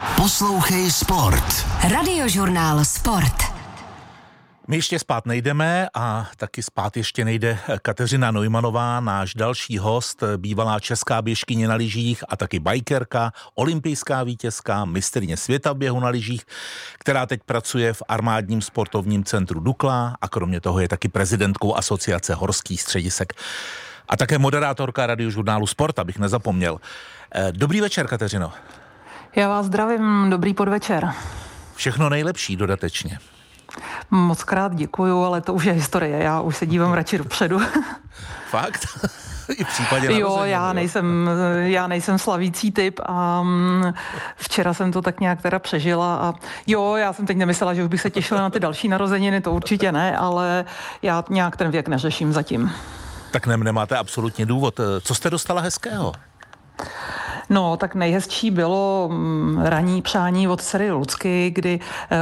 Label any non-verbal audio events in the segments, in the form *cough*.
Poslouchej Sport. Radiožurnál Sport. My ještě spát nejdeme a taky spát ještě nejde Kateřina Neumanová, náš další host, bývalá česká běžkyně na lyžích a taky bajkerka, olympijská vítězka, mistrně světa v běhu na lyžích, která teď pracuje v armádním sportovním centru Dukla a kromě toho je taky prezidentkou asociace horských středisek a také moderátorka radiožurnálu Sport, abych nezapomněl. Eh, dobrý večer, Kateřino. Já vás zdravím, dobrý podvečer. Všechno nejlepší dodatečně. Moc krát děkuju, ale to už je historie, já už se dívám radši dopředu. *laughs* Fakt? *laughs* I v případě Jo, já nejsem, já nejsem slavící typ a mm, včera jsem to tak nějak teda přežila a jo, já jsem teď nemyslela, že už bych se těšila na ty další narozeniny, to určitě ne, ale já nějak ten věk neřeším zatím. Tak ne, nemáte absolutně důvod. Co jste dostala hezkého? No, tak nejhezčí bylo mm, ranní přání od dcery Lucky, kdy eh,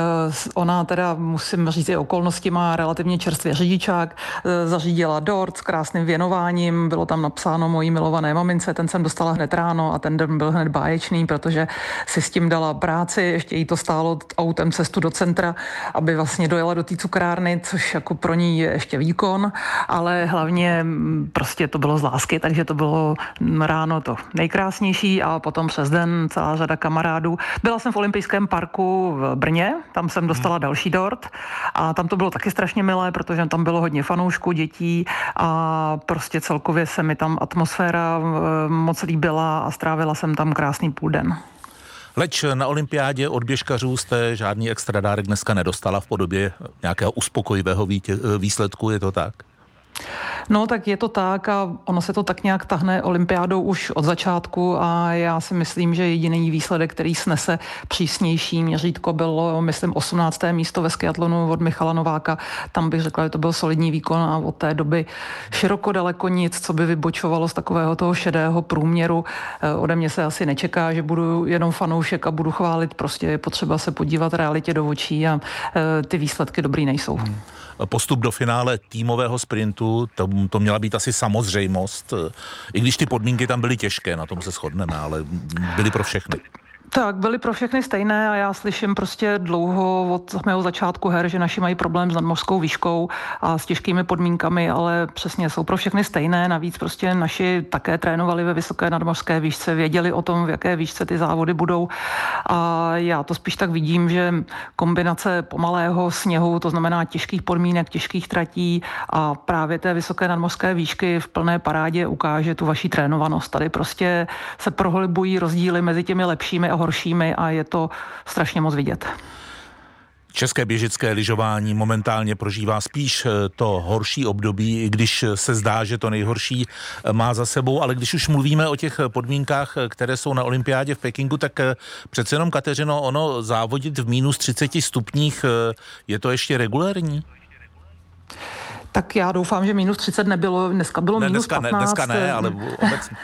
ona teda, musím říct, i okolnosti má relativně čerstvě řidičák, eh, zařídila dort s krásným věnováním, bylo tam napsáno mojí milované mamince, ten jsem dostala hned ráno a ten den byl hned báječný, protože si s tím dala práci, ještě jí to stálo autem cestu do centra, aby vlastně dojela do té cukrárny, což jako pro ní je ještě výkon, ale hlavně mm, prostě to bylo z lásky, takže to bylo ráno to nejkrásnější a potom přes den celá řada kamarádů. Byla jsem v olympijském parku v Brně, tam jsem dostala hmm. další dort a tam to bylo taky strašně milé, protože tam bylo hodně fanoušků, dětí a prostě celkově se mi tam atmosféra eh, moc líbila a strávila jsem tam krásný půl den. Leč na olympiádě od běžkařů jste žádný extra dárek dneska nedostala v podobě nějakého uspokojivého výsledku, je to tak? No tak je to tak a ono se to tak nějak tahne olympiádou už od začátku a já si myslím, že jediný výsledek, který snese přísnější měřítko, bylo, myslím, 18. místo ve skiatlonu od Michala Nováka. Tam bych řekla, že to byl solidní výkon a od té doby široko daleko nic, co by vybočovalo z takového toho šedého průměru. Eh, ode mě se asi nečeká, že budu jenom fanoušek a budu chválit. Prostě je potřeba se podívat realitě do očí a eh, ty výsledky dobrý nejsou. Hmm postup do finále týmového sprintu, to, to měla být asi samozřejmost, i když ty podmínky tam byly těžké, na tom se shodneme, ale byly pro všechny. Tak, byly pro všechny stejné a já slyším prostě dlouho od mého začátku her, že naši mají problém s nadmořskou výškou a s těžkými podmínkami, ale přesně jsou pro všechny stejné. Navíc prostě naši také trénovali ve vysoké nadmořské výšce, věděli o tom, v jaké výšce ty závody budou. A já to spíš tak vidím, že kombinace pomalého sněhu, to znamená těžkých podmínek, těžkých tratí a právě té vysoké nadmořské výšky v plné parádě ukáže tu vaši trénovanost. Tady prostě se prohlibují rozdíly mezi těmi lepšími a horšími a je to strašně moc vidět. České běžické lyžování momentálně prožívá spíš eh, to horší období, i když se zdá, že to nejhorší eh, má za sebou, ale když už mluvíme o těch podmínkách, eh, které jsou na olympiádě v Pekingu, tak přece jenom, Kateřino, ono závodit v minus 30 stupních, je to ještě regulární? Tak já doufám, že minus 30 nebylo, dneska bylo ne, minus dneska 15. Ne, dneska ne, ale *laughs* obecně.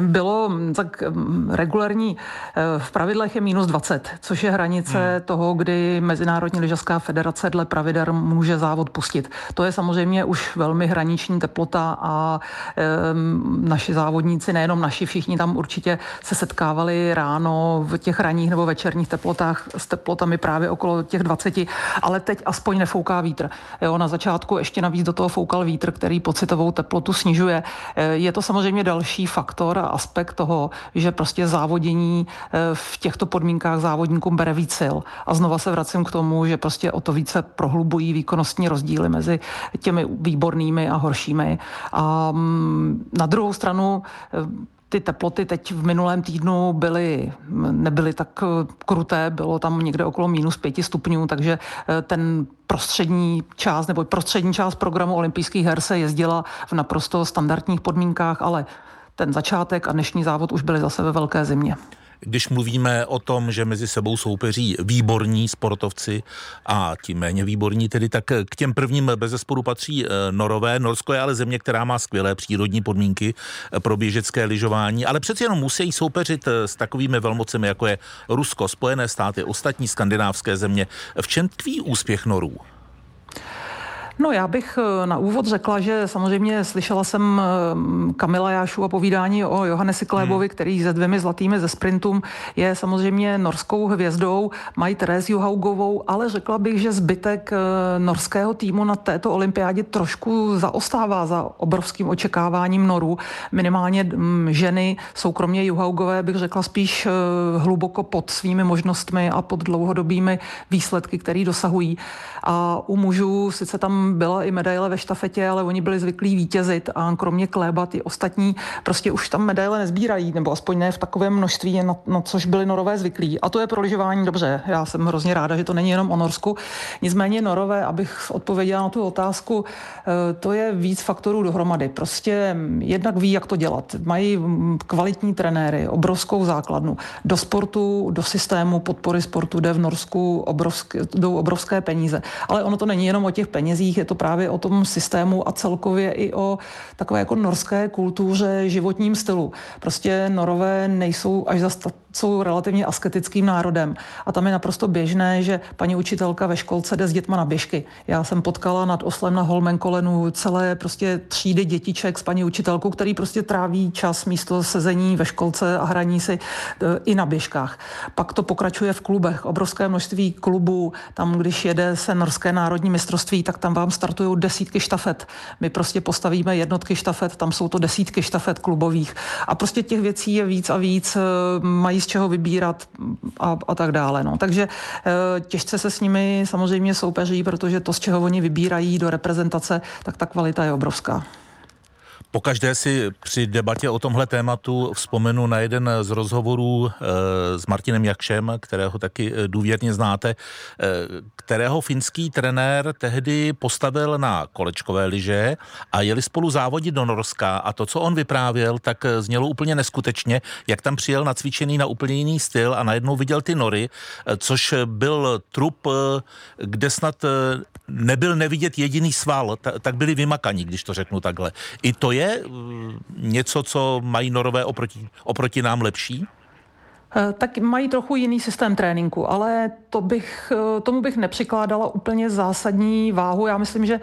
Bylo tak mm, regulární. Eh, v pravidlech je minus 20, což je hranice hmm. toho, kdy Mezinárodní lyžařská federace dle pravidel může závod pustit. To je samozřejmě už velmi hraniční teplota a um, naši závodníci, nejenom naši, všichni tam určitě se setkávali ráno v těch ranních nebo večerních teplotách s teplotami právě okolo těch 20, ale teď aspoň nefouká vítr. Jo, na začátku ještě navíc do toho foukal vítr, který pocitovou teplotu snižuje. Eh, je to samozřejmě další fakt faktor a aspekt toho, že prostě závodění eh, v těchto podmínkách závodníkům bere víc sil. A znova se vracím k tomu, že prostě o to více prohlubují výkonnostní rozdíly mezi těmi výbornými a horšími. A mm, na druhou stranu eh, ty teploty teď v minulém týdnu byly, nebyly tak eh, kruté, bylo tam někde okolo minus pěti stupňů, takže ten prostřední část nebo prostřední část programu olympijských her se jezdila v naprosto standardních podmínkách, ale ten začátek a dnešní závod už byly zase ve velké zimě. Když mluvíme o tom, že mezi sebou soupeří výborní sportovci a ti méně výborní, tedy tak k těm prvním bez zesporu patří eh, Norové. Norsko je ale země, která má skvělé přírodní podmínky eh, pro běžecké lyžování, ale přeci jenom musí soupeřit eh, s takovými velmocemi, jako je Rusko, Spojené státy, ostatní skandinávské země. V čem tkví úspěch Norů? No já bych eh, na úvod řekla, že samozřejmě slyšela jsem eh, Kamila Jášu a povídání o Johannesi Klébovi, hmm. který se dvěmi zlatými ze sprintum je samozřejmě norskou hvězdou, mají Tereziu Haugovou, ale řekla bych, že zbytek eh, norského týmu na této olympiádě trošku zaostává za obrovským očekáváním Norů. Minimálně mm, ženy jsou kromě Juhaugové, bych řekla, spíš hluboko pod svými možnostmi a pod dlouhodobými výsledky, které dosahují. A u mužů sice tam byla i medaile ve štafetě, ale oni byli zvyklí vítězit a kromě Kléba ty ostatní prostě už tam medaile nezbírají, nebo aspoň ne v takovém množství, na, na což byli norové zvyklí. A to je pro lyžování dobře. Já jsem hrozně ráda, že to není jenom o Norsku. Nicméně norové, abych odpověděla na tu otázku, eh, to je víc faktorů dohromady. Prostě jednak ví, jak to dělat. Mají kvalitní trenéry, obrovskou základnu. Do sportu, do systému podpory sportu jde v Norsku obrovské, jdou obrovské peníze. Ale ono to není jenom o těch penězích, je to právě o tom systému a celkově i o takové jako norské kultuře, životním stylu. Prostě norové nejsou až za jsou relativně asketickým národem. A tam je naprosto běžné, že paní učitelka ve školce jde s dětma na běžky. Já jsem potkala nad Oslem na Holmenkolenu celé prostě třídy dětiček s paní učitelkou, který prostě tráví čas místo sezení ve školce a hraní si e, i na běžkách. Pak to pokračuje v klubech. Obrovské množství klubů. Tam, když jede se norské národní mistrovství, tak tam vám startují desítky štafet. My prostě postavíme jednotky štafet, tam jsou to desítky štafet klubových. A prostě těch věcí je víc a víc. E, mají z čeho vybírat a, a tak dále. No. Takže e, těžce se s nimi samozřejmě soupeří, protože to, z čeho oni vybírají do reprezentace, tak ta kvalita je obrovská. Pokaždé si při debatě o tomhle tématu vzpomenu na jeden z rozhovorů e, s Martinem Jakšem, kterého taky eh, důvěrně znáte, e, kterého finský trenér tehdy postavil na kolečkové lyže a jeli spolu závodit do Norska a to, co on vyprávěl, tak znělo úplně neskutečně, jak tam přijel nacvičený na úplně jiný styl a najednou viděl ty nory, což byl trup, kde snad nebyl nevidět jediný sval, tak byli vymakaní, když to řeknu takhle. I to je je mm, něco, co mají norové oproti, oproti nám lepší? Eh, tak mají trochu jiný systém tréninku, ale to bych, eh, tomu bych nepřikládala úplně zásadní váhu. Já myslím, že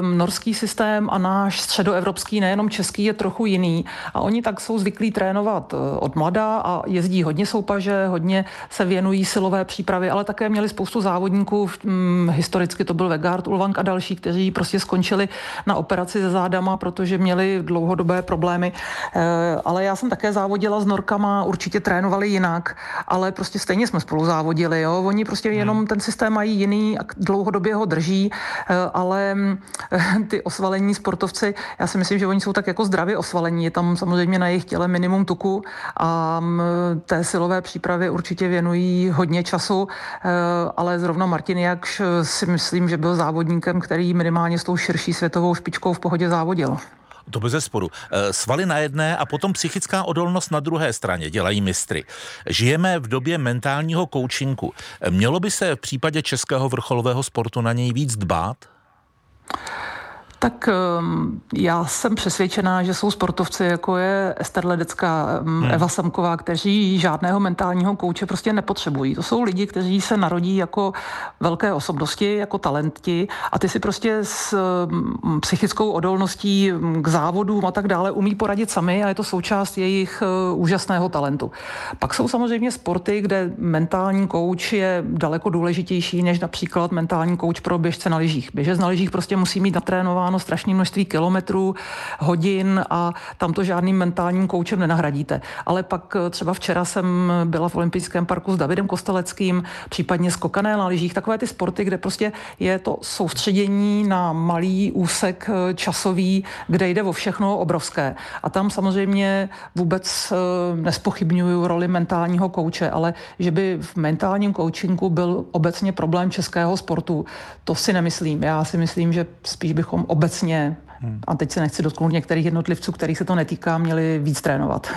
um, norský systém a náš středoevropský, nejenom český, je trochu jiný. A oni tak jsou zvyklí trénovat od mlada a jezdí hodně soupaže, hodně se věnují silové přípravy, ale také měli spoustu závodníků. Um, historicky to byl Vegard, Ulvank a další, kteří prostě skončili na operaci se zádama, protože měli dlouhodobé problémy. Ale já jsem také závodila s Norkama, určitě trénovali jinak, ale prostě stejně jsme spolu závodili. Jo? Oni prostě hmm. jenom ten systém mají jiný a dlouhodobě ho drží, eh, ale eh, ty osvalení sportovci, já si myslím, že oni jsou tak jako zdravě osvalení. Je tam samozřejmě na jejich těle minimum tuku a mm, té silové přípravy určitě věnují hodně času, eh, ale zrovna Martin Jakš si myslím, že byl závodníkem, který minimálně s tou širší světovou špičkou v pohodě závodil. To bez sporu. Eh, svaly na jedné a potom psychická odolnost na druhé straně dělají mistry. Žijeme v době mentálního koučinku. Mělo by se v případě českého vrcholového sportu na něj víc dbát? Tak ehm, já jsem přesvědčená, že jsou sportovci, jako je Ester Ledecká, ehm, hmm. Eva Samková, kteří žádného mentálního kouče prostě nepotřebují. To jsou lidi, kteří se narodí jako velké osobnosti, jako talenti a ty si prostě s ehm, psychickou odolností k závodům a tak dále umí poradit sami a je to součást jejich eh, úžasného talentu. Pak jsou samozřejmě sporty, kde mentální kouč je daleko důležitější než například mentální kouč pro běžce na lyžích. Běžec na lyžích prostě musí mít natrénováno vycestováno strašné množství kilometrů, hodin a tam to žádným mentálním koučem nenahradíte. Ale pak eh, třeba včera jsem byla v olympijském parku s Davidem Kosteleckým, případně skokané na lyžích, takové ty sporty, kde prostě je to soustředění na malý úsek eh, časový, kde jde o všechno obrovské. A tam samozřejmě vůbec eh, nespochybňuju roli mentálního kouče, ale že by v mentálním coachingu byl obecně problém českého sportu, to si nemyslím. Já si myslím, že spíš bychom obecně, a teď se nechci dotknout některých jednotlivců, kterých se to netýká, měli víc trénovat.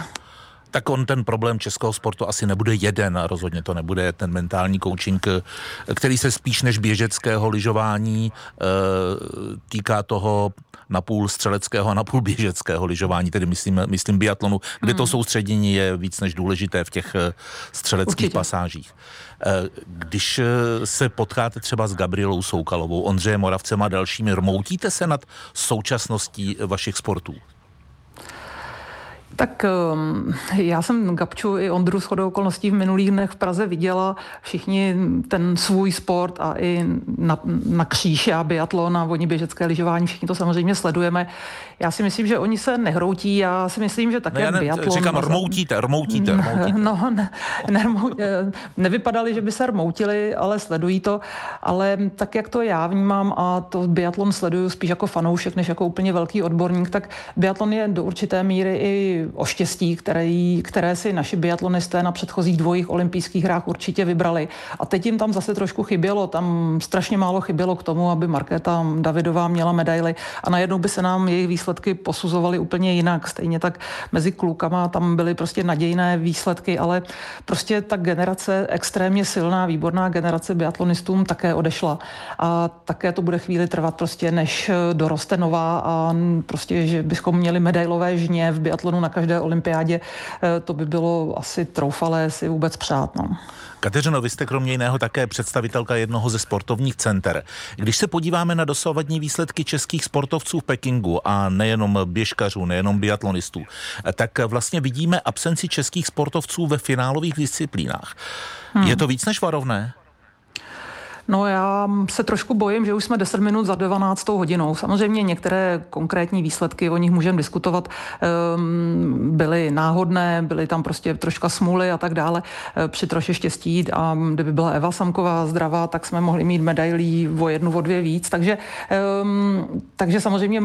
Tak on ten problém českého sportu asi nebude jeden a rozhodně to nebude ten mentální coaching, který se spíš než běžeckého lyžování e, týká toho napůl střeleckého a napůl běžeckého lyžování, tedy myslím, myslím biatlonu, kde to hmm. soustředění je víc než důležité v těch eh, střeleckých Určitě. pasážích. Eh, když eh, se potkáte třeba s Gabrielou Soukalovou, Ondřejem Moravcem a dalšími, rmoutíte se nad současností vašich sportů? Tak ehm, já jsem Gabču i Ondru s chodou okolností v minulých dnech v Praze viděla. Všichni ten svůj sport a i na, na kříž a biatlon a vodní běžecké lyžování, všichni to samozřejmě sledujeme. Já si myslím, že oni se nehroutí, já si myslím, že také ne, ne, biatlon... Říkám, rmoutíte, rmoutíte, rmoutíte. No, ne, ne, eh, nevypadali, že by se rmoutili, ale sledují to. Ale tak, jak to já vnímám a to biatlon sleduju spíš jako fanoušek, než jako úplně velký odborník, tak biatlon je do určité míry i o štěstí, které, které si naši biatlonisté na předchozích dvojích olympijských hrách určitě vybrali. A teď jim tam zase trošku chybělo, tam strašně málo chybělo k tomu, aby Markéta Davidová měla medaily a najednou by se nám jejich výsledky posuzovaly úplně jinak. Stejně tak mezi klukama tam byly prostě nadějné výsledky, ale prostě ta generace, extrémně silná, výborná generace biatlonistům také odešla. A také to bude chvíli trvat prostě, než doroste nová a prostě, že bychom měli medailové žně v biatlonu na každé olympiádě, eh, to by bylo asi troufalé si vůbec přát. No. Kateřino, vy jste kromě jiného také představitelka jednoho ze sportovních center. Když se podíváme na dosavadní výsledky českých sportovců v Pekingu a nejenom běžkařů, nejenom biatlonistů, tak vlastně vidíme absenci českých sportovců ve finálových disciplínách. Hmm. Je to víc než varovné? No já se trošku bojím, že už jsme 10 minut za 12 hodinou. Samozřejmě některé konkrétní výsledky, o nich můžeme diskutovat, ehm, byly náhodné, byly tam prostě troška smůly a tak dále. Eh, při troše štěstí a kdyby byla Eva Samková zdravá, tak jsme mohli mít medailí o jednu, o dvě víc. Takže, ehm, takže samozřejmě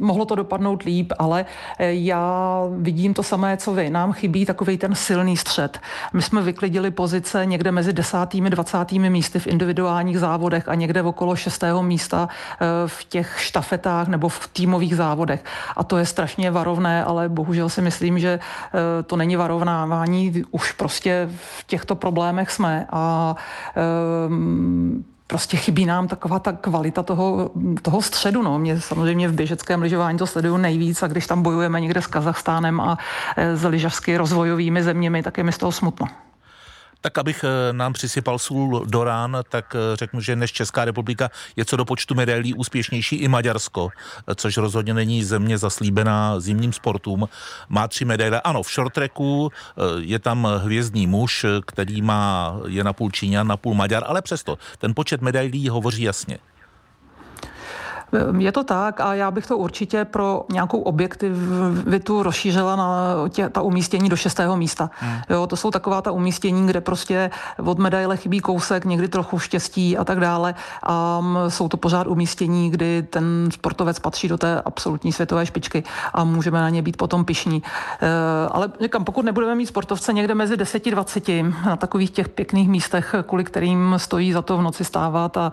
mohlo to dopadnout líp, ale eh, já vidím to samé, co vy. Nám chybí takový ten silný střed. My jsme vyklidili pozice někde mezi desátými, dvacátými místy v individuální individuálních závodech a někde okolo šestého místa eh, v těch štafetách nebo v týmových závodech. A to je strašně varovné, ale bohužel si myslím, že eh, to není varovnávání, už prostě v těchto problémech jsme a um, prostě chybí nám taková ta kvalita toho, toho středu. No. Mě samozřejmě v běžeckém lyžování to sleduju nejvíc a když tam bojujeme někde s Kazachstánem a s lyžařsky rozvojovými zeměmi, tak je mi z toho smutno. Tak abych eh, nám přisypal sůl do rán, tak eh, řeknu, že než Česká republika je co do počtu medailí úspěšnější i Maďarsko, eh, což rozhodně není země zaslíbená zimním sportům. Má tři medaile. Ano, v short tracku je tam hvězdný muž, který má, je na půl Číňan, na půl Maďar, ale přesto ten počet medailí hovoří jasně. Je to tak a já bych to určitě pro nějakou objektivitu rozšířila na tě, ta umístění do šestého místa. Hmm. Jo, to jsou taková ta umístění, kde prostě od medaile chybí kousek, někdy trochu štěstí a tak dále. A jsou to pořád umístění, kdy ten sportovec patří do té absolutní světové špičky a můžeme na ně být potom pišní. E, ale říkám, pokud nebudeme mít sportovce někde mezi 10-20 na takových těch pěkných místech, kvůli kterým stojí za to v noci stávat a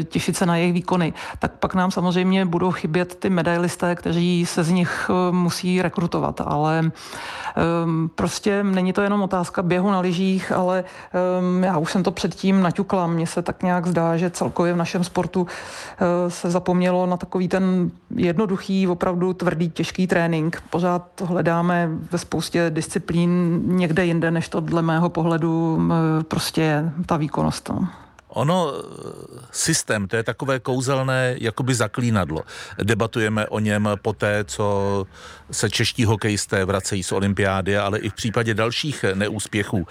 e, těšit se na jejich výkony, tak pak nám samozřejmě budou chybět ty medailisté, kteří se z nich eh, musí rekrutovat, ale um, prostě není to jenom otázka běhu na lyžích, ale um, já už jsem to předtím naťukla. Mně se tak nějak zdá, že celkově v našem sportu uh, se zapomnělo na takový ten jednoduchý, opravdu tvrdý, těžký trénink. Pořád to hledáme ve spoustě disciplín někde jinde, než to dle mého pohledu prostě je ta výkonnost. No. Ono, systém, to je takové kouzelné jakoby zaklínadlo. Debatujeme o něm po té, co se čeští hokejisté vracejí z olympiády, ale i v případě dalších neúspěchů.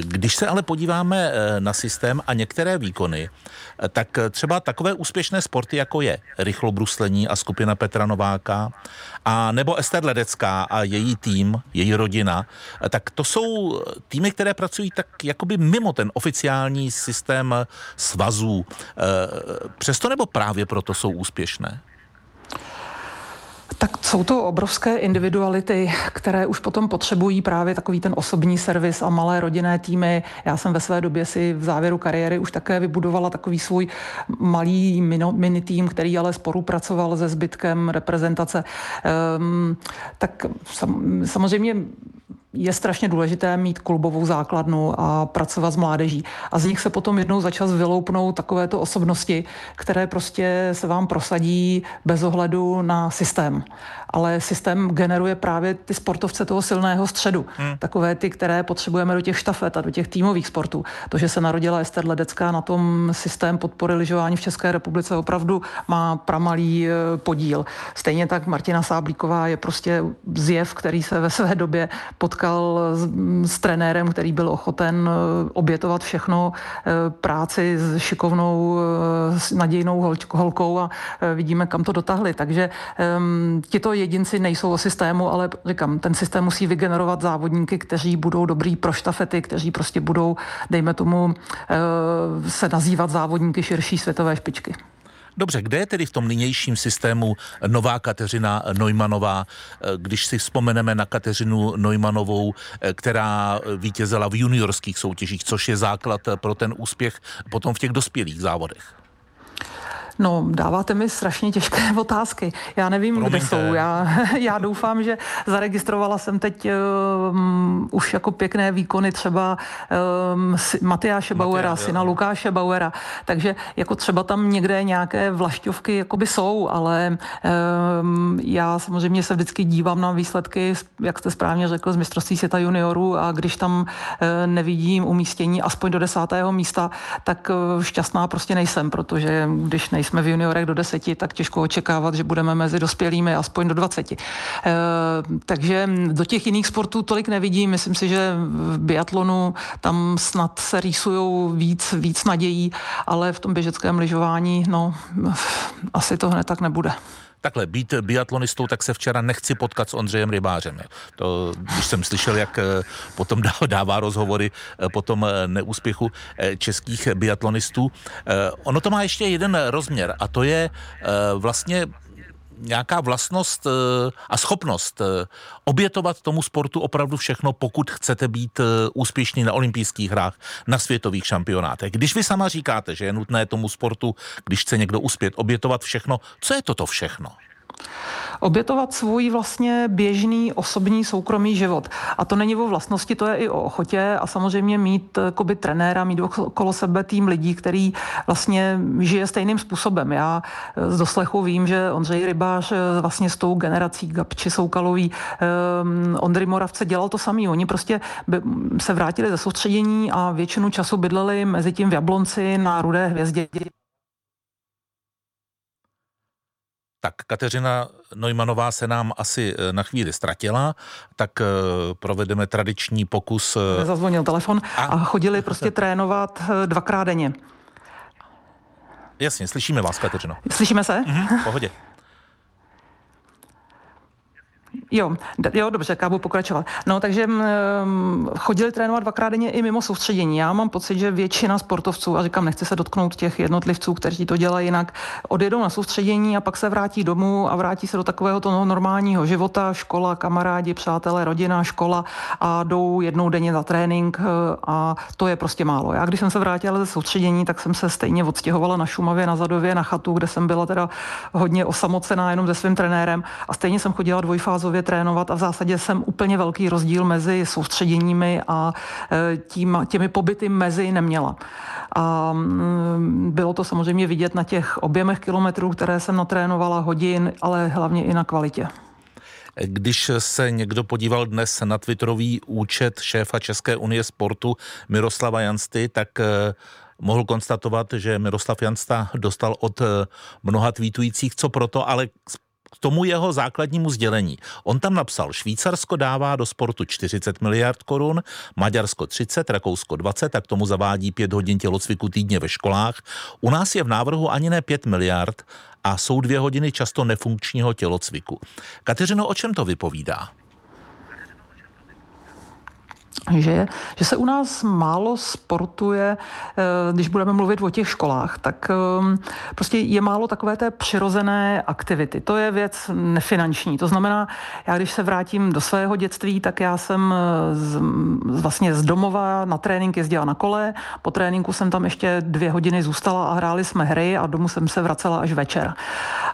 Když se ale podíváme eh, na systém a některé výkony, eh, tak třeba takové úspěšné sporty, jako je rychlobruslení a skupina Petra Nováka, a nebo Ester Ledecká a její tým, její rodina, eh, tak to jsou týmy, které pracují tak jakoby mimo ten oficiální systém svazů. Přesto nebo právě proto jsou úspěšné? Tak jsou to obrovské individuality, které už potom potřebují právě takový ten osobní servis a malé rodinné týmy. Já jsem ve své době si v závěru kariéry už také vybudovala takový svůj malý mini tým, který ale spolupracoval se zbytkem reprezentace. Um, tak sam, samozřejmě je strašně důležité mít klubovou základnu a pracovat s mládeží. A z nich se potom jednou za čas vyloupnou takovéto osobnosti, které prostě se vám prosadí bez ohledu na systém. Ale systém generuje právě ty sportovce toho silného středu. Hmm. Takové ty, které potřebujeme do těch štafet a do těch týmových sportů. To, že se narodila Ester Ledecká na tom systém podpory lyžování v České republice opravdu má pramalý e, podíl. Stejně tak Martina Sáblíková je prostě zjev, který se ve své době potkal s, s trenérem, který byl ochoten e, obětovat všechno, e, práci s šikovnou, s nadějnou holkou a vidíme, kam to dotahli. Takže um, tito jedinci nejsou o systému, ale říkám, ten systém musí vygenerovat závodníky, kteří budou dobrý pro štafety, kteří prostě budou, dejme tomu, se nazývat závodníky širší světové špičky. Dobře, kde je tedy v tom nynějším systému nová Kateřina Neumannová, když si vzpomeneme na Kateřinu Neumannovou, která vítězila v juniorských soutěžích, což je základ pro ten úspěch potom v těch dospělých závodech? No, dáváte mi strašně těžké *laughs* otázky. Já nevím, Promiňte. kde jsou. Já, *laughs* já doufám, že zaregistrovala jsem teď um, už jako pěkné výkony třeba um, Matyáše Bauera, Matyáš, syna jo. Lukáše Bauera. Takže jako třeba tam někde nějaké vlašťovky jakoby jsou, ale um, já samozřejmě se vždycky dívám na výsledky, jak jste správně řekl, z mistrovství světa juniorů a když tam uh, nevidím umístění aspoň do desátého místa, tak uh, šťastná prostě nejsem, protože když nejsem jsme v juniorech do deseti, tak těžko očekávat, že budeme mezi dospělými aspoň do 20. E, takže do těch jiných sportů tolik nevidím. Myslím si, že v biatlonu tam snad se rýsují víc, víc nadějí, ale v tom běžeckém lyžování, no, asi to hned tak nebude. Takhle, být biatlonistou, tak se včera nechci potkat s Ondřejem Rybářem. To, když jsem slyšel, jak eh, potom *laughs* dává rozhovory eh, po tom eh, neúspěchu českých biatlonistů. Ono to má ještě jeden rozměr a to je vlastně nějaká vlastnost eh, a schopnost eh, obětovat tomu sportu opravdu všechno, pokud chcete být eh, úspěšný na olympijských hrách, na světových šampionátech. Když vy sama říkáte, že je nutné tomu sportu, když chce někdo uspět, obětovat všechno, co je toto všechno? Obětovat svůj vlastně běžný osobní soukromý život. A to není o vlastnosti, to je i o ochotě a samozřejmě mít koby trenéra, mít okolo sebe tým lidí, který vlastně žije stejným způsobem. Já z doslechu vím, že Ondřej Rybář eh, vlastně s tou generací Gabči Soukalový, um, Ondry Moravce dělal to samý. Oni prostě se vrátili ze soustředění a většinu času bydleli mezi tím v Jablonci na Rudé hvězdě Tak Kateřina Neumannová se nám asi eh, na chvíli ztratila, tak eh, provedeme tradiční pokus. Eh, Zazvonil telefon a, a chodili prostě trénovat dvakrát denně. Jasně, slyšíme vás, Kateřino. Slyšíme se? Mhm, pohodě. Jo, jo, dobře, já budu pokračovat. No, takže um, chodili trénovat dvakrát denně i mimo soustředění. Já mám pocit, že většina sportovců, a říkám, nechci se dotknout těch jednotlivců, kteří to dělají jinak, odjedou na soustředění a pak se vrátí domů a vrátí se do takového toho normálního života, škola, kamarádi, přátelé, rodina, škola a jdou jednou denně za trénink eh, a to je prostě málo. Já když jsem se vrátila ze soustředění, tak jsem se stejně odstěhovala na Šumavě, na Zadově, na chatu, kde jsem byla teda hodně osamocená jenom se svým trenérem a stejně jsem chodila dvojfázově sobě trénovat a v zásadě jsem úplně velký rozdíl mezi soustředěními a e, tím, těmi pobyty mezi neměla. A mm, bylo to samozřejmě vidět na těch objemech kilometrů, které jsem natrénovala, hodin, ale hlavně i na kvalitě. Když se někdo podíval dnes na Twitterový účet šéfa České unie sportu Miroslava Jansty, tak e, mohl konstatovat, že Miroslav Jansta dostal od e, mnoha tweetujících, co proto, ale k tomu jeho základnímu sdělení. On tam napsal, Švýcarsko dává do sportu 40 miliard korun, Maďarsko 30, Rakousko 20, tak tomu zavádí 5 hodin tělocviku týdně ve školách. U nás je v návrhu ani ne 5 miliard a jsou dvě hodiny často nefunkčního tělocviku. Kateřino, o čem to vypovídá? Že, že se u nás málo sportuje, eh, když budeme mluvit o těch školách, tak ehm, prostě je málo takové té přirozené aktivity. To je věc nefinanční. To znamená, já když se vrátím do svého dětství, tak já jsem eh, z, vlastně z domova na trénink jezdila na kole, po tréninku jsem tam ještě dvě hodiny zůstala a hráli jsme hry a domů jsem se vracela až večer.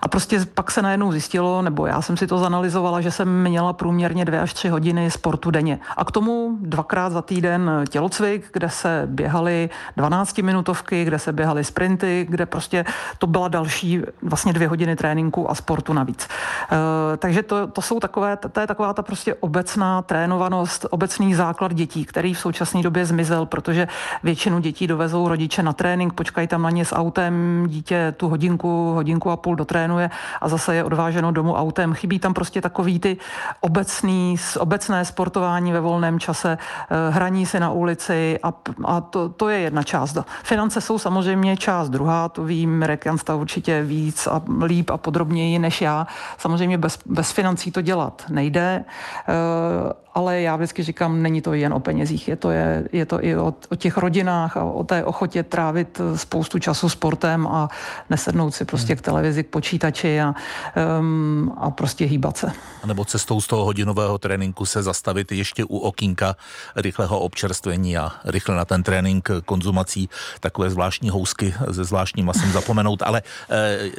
A prostě pak se najednou zjistilo, nebo já jsem si to zanalizovala, že jsem měla průměrně dvě až tři hodiny sportu denně. A k tomu dvakrát za týden tělocvik, kde se běhaly 12-minutovky, kde se běhaly sprinty, kde prostě to byla další vlastně dvě hodiny tréninku a sportu navíc. E, takže to, to jsou takové, to je taková ta prostě obecná trénovanost, obecný základ dětí, který v současné době zmizel, protože většinu dětí dovezou rodiče na trénink, počkají tam na ně s autem, dítě tu hodinku, hodinku a půl dotrénuje a zase je odváženo domů autem. Chybí tam prostě takový ty obecný, obecné sportování ve volném čase, Eh, hraní si na ulici a, a to, to je jedna část. Finance jsou samozřejmě část druhá, to vím, Rekansta určitě víc a líp a podrobněji než já. Samozřejmě bez, bez financí to dělat nejde eh, ale já vždycky říkám, není to jen o penězích, je to, je, je to i o, o těch rodinách a o té ochotě trávit spoustu času sportem a nesednout si prostě hmm. k televizi, k počítači a, um, a prostě hýbat se. A nebo cestou z toho hodinového tréninku se zastavit ještě u okýnka rychlého občerstvení a rychle na ten trénink konzumací takové zvláštní housky se zvláštním masem *laughs* zapomenout. Ale e,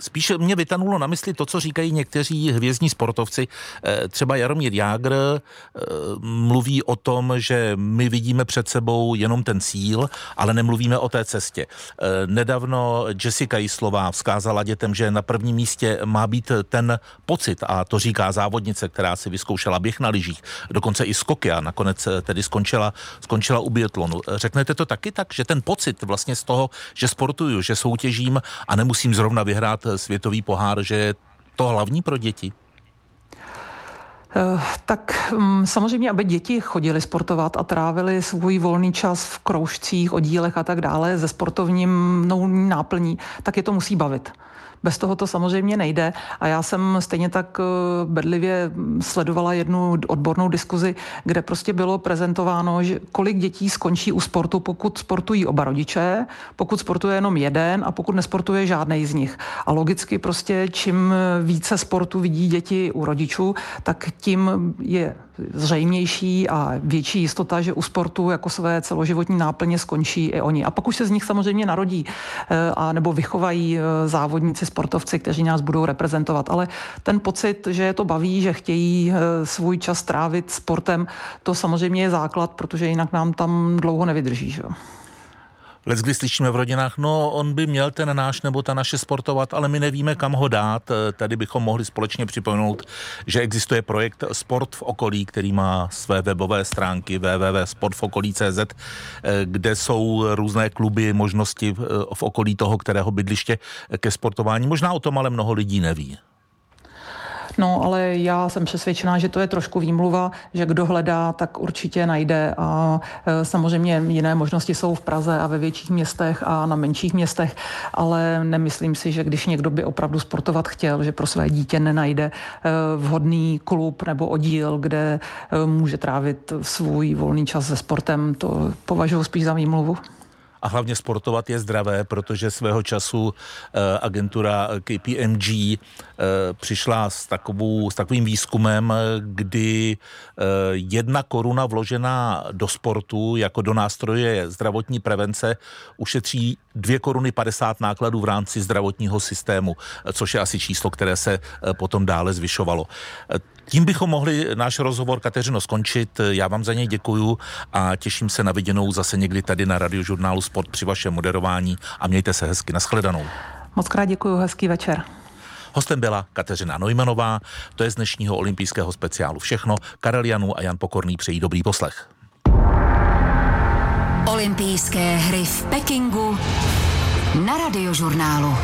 spíše mě vytanulo na mysli to, co říkají někteří hvězdní sportovci, e, třeba Jaromír Jágr, Eh, mluví o tom, že my vidíme před sebou jenom ten cíl, ale nemluvíme o té cestě. Eh, nedávno Jessica Jislová vzkázala dětem, že na prvním místě má být ten pocit a to říká závodnice, která si vyzkoušela běh na lyžích, dokonce i skoky a nakonec eh, tedy skončila, skončila u biatlonu. Řeknete to taky tak, že ten pocit vlastně z toho, že sportuju, že soutěžím a nemusím zrovna vyhrát světový pohár, že je to hlavní pro děti? Eh, tak mm, samozřejmě, aby děti chodili sportovat a trávili svůj volný čas v kroužcích, oddílech a tak dále ze sportovním náplní, tak je to musí bavit. Bez toho to samozřejmě nejde a já jsem stejně tak eh, bedlivě sledovala jednu odbornou diskuzi, kde prostě bylo prezentováno, že kolik dětí skončí u sportu, pokud sportují oba rodiče, pokud sportuje jenom jeden a pokud nesportuje žádný z nich. A logicky prostě čím více sportu vidí děti u rodičů, tak tím je zřejmější a větší jistota, že u sportu jako své celoživotní náplně skončí i oni. A pak už se z nich samozřejmě narodí eh, a nebo vychovají eh, závodníci, sportovci, kteří nás budou reprezentovat. Ale ten pocit, že je to baví, že chtějí eh, svůj čas trávit sportem, to samozřejmě je základ, protože jinak nám tam dlouho nevydrží. Že? Let's kdy slyšíme v rodinách, no on by měl ten náš nebo ta naše sportovat, ale my nevíme, kam ho dát. Tady bychom mohli společně připomenout, že existuje projekt Sport v okolí, který má své webové stránky www.sportvokolí.cz, kde jsou různé kluby, možnosti v okolí toho, kterého bydliště ke sportování. Možná o tom ale mnoho lidí neví. No, ale já jsem přesvědčená, že to je trošku výmluva, že kdo hledá, tak určitě najde. A e, samozřejmě jiné možnosti jsou v Praze a ve větších městech a na menších městech, ale nemyslím si, že když někdo by opravdu sportovat chtěl, že pro své dítě nenajde e, vhodný klub nebo oddíl, kde e, může trávit svůj volný čas se sportem, to považuji spíš za výmluvu a hlavně sportovat je zdravé, protože svého času agentura KPMG přišla s, takovou, s takovým výzkumem, kdy eh, jedna koruna vložená do sportu jako do nástroje zdravotní prevence ušetří 2 koruny 50 nákladů v rámci zdravotního systému, což je asi číslo, které se potom dále zvyšovalo. Tím bychom mohli náš rozhovor, Kateřino, skončit. Já vám za něj děkuju a těším se na viděnou zase někdy tady na radiožurnálu Sport při vašem moderování a mějte se hezky. Naschledanou. Moc krát děkuji, hezký večer. Hostem byla Kateřina Nojmanová, to je z dnešního olympijského speciálu všechno. Karel Janu a Jan Pokorný přejí dobrý poslech. Olympijské hry v Pekingu na radiožurnálu.